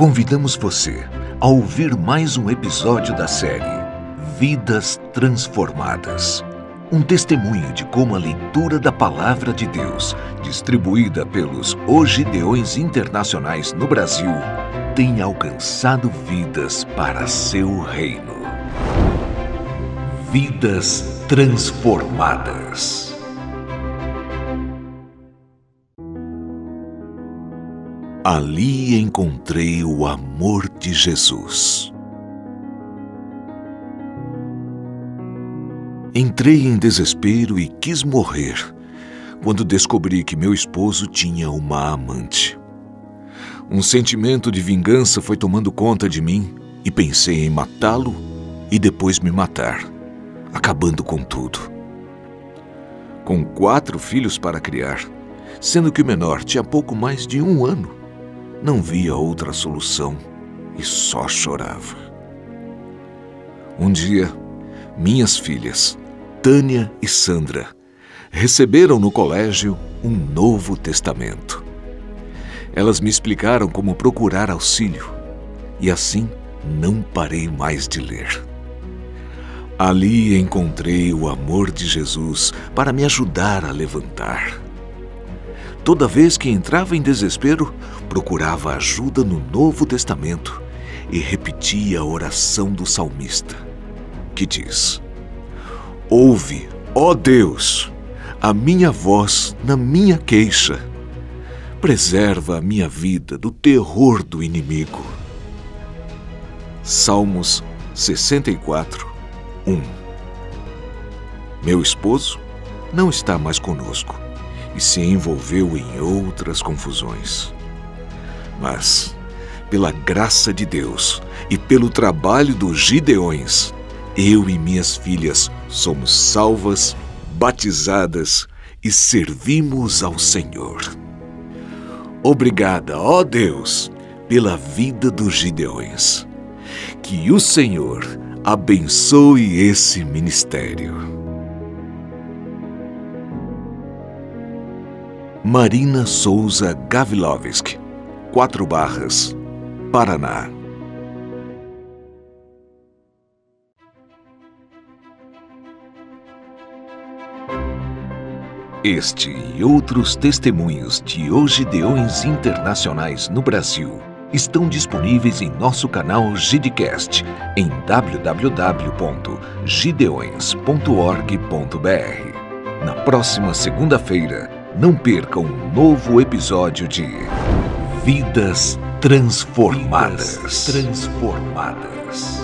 Convidamos você a ouvir mais um episódio da série Vidas Transformadas. Um testemunho de como a leitura da Palavra de Deus, distribuída pelos Ogideões Internacionais no Brasil, tem alcançado vidas para seu reino. Vidas Transformadas. Ali encontrei o amor de Jesus. Entrei em desespero e quis morrer quando descobri que meu esposo tinha uma amante. Um sentimento de vingança foi tomando conta de mim e pensei em matá-lo e depois me matar, acabando com tudo. Com quatro filhos para criar, sendo que o menor tinha pouco mais de um ano, não via outra solução e só chorava. Um dia, minhas filhas, Tânia e Sandra, receberam no colégio um novo testamento. Elas me explicaram como procurar auxílio e assim não parei mais de ler. Ali encontrei o amor de Jesus para me ajudar a levantar. Toda vez que entrava em desespero, procurava ajuda no Novo Testamento e repetia a oração do salmista, que diz: Ouve, ó Deus, a minha voz na minha queixa. Preserva a minha vida do terror do inimigo. Salmos 64, 1 Meu esposo não está mais conosco e se envolveu em outras confusões. Mas, pela graça de Deus e pelo trabalho dos Gideões, eu e minhas filhas somos salvas, batizadas e servimos ao Senhor. Obrigada, ó Deus, pela vida dos Gideões. Que o Senhor abençoe esse ministério. Marina Souza Gavilovski, Quatro Barras, Paraná. Este e outros testemunhos de Ogideões Internacionais no Brasil estão disponíveis em nosso canal Gidecast em www.gideões.org.br. Na próxima segunda-feira, não perca um novo episódio de Vidas Transformadas. Vidas transformadas.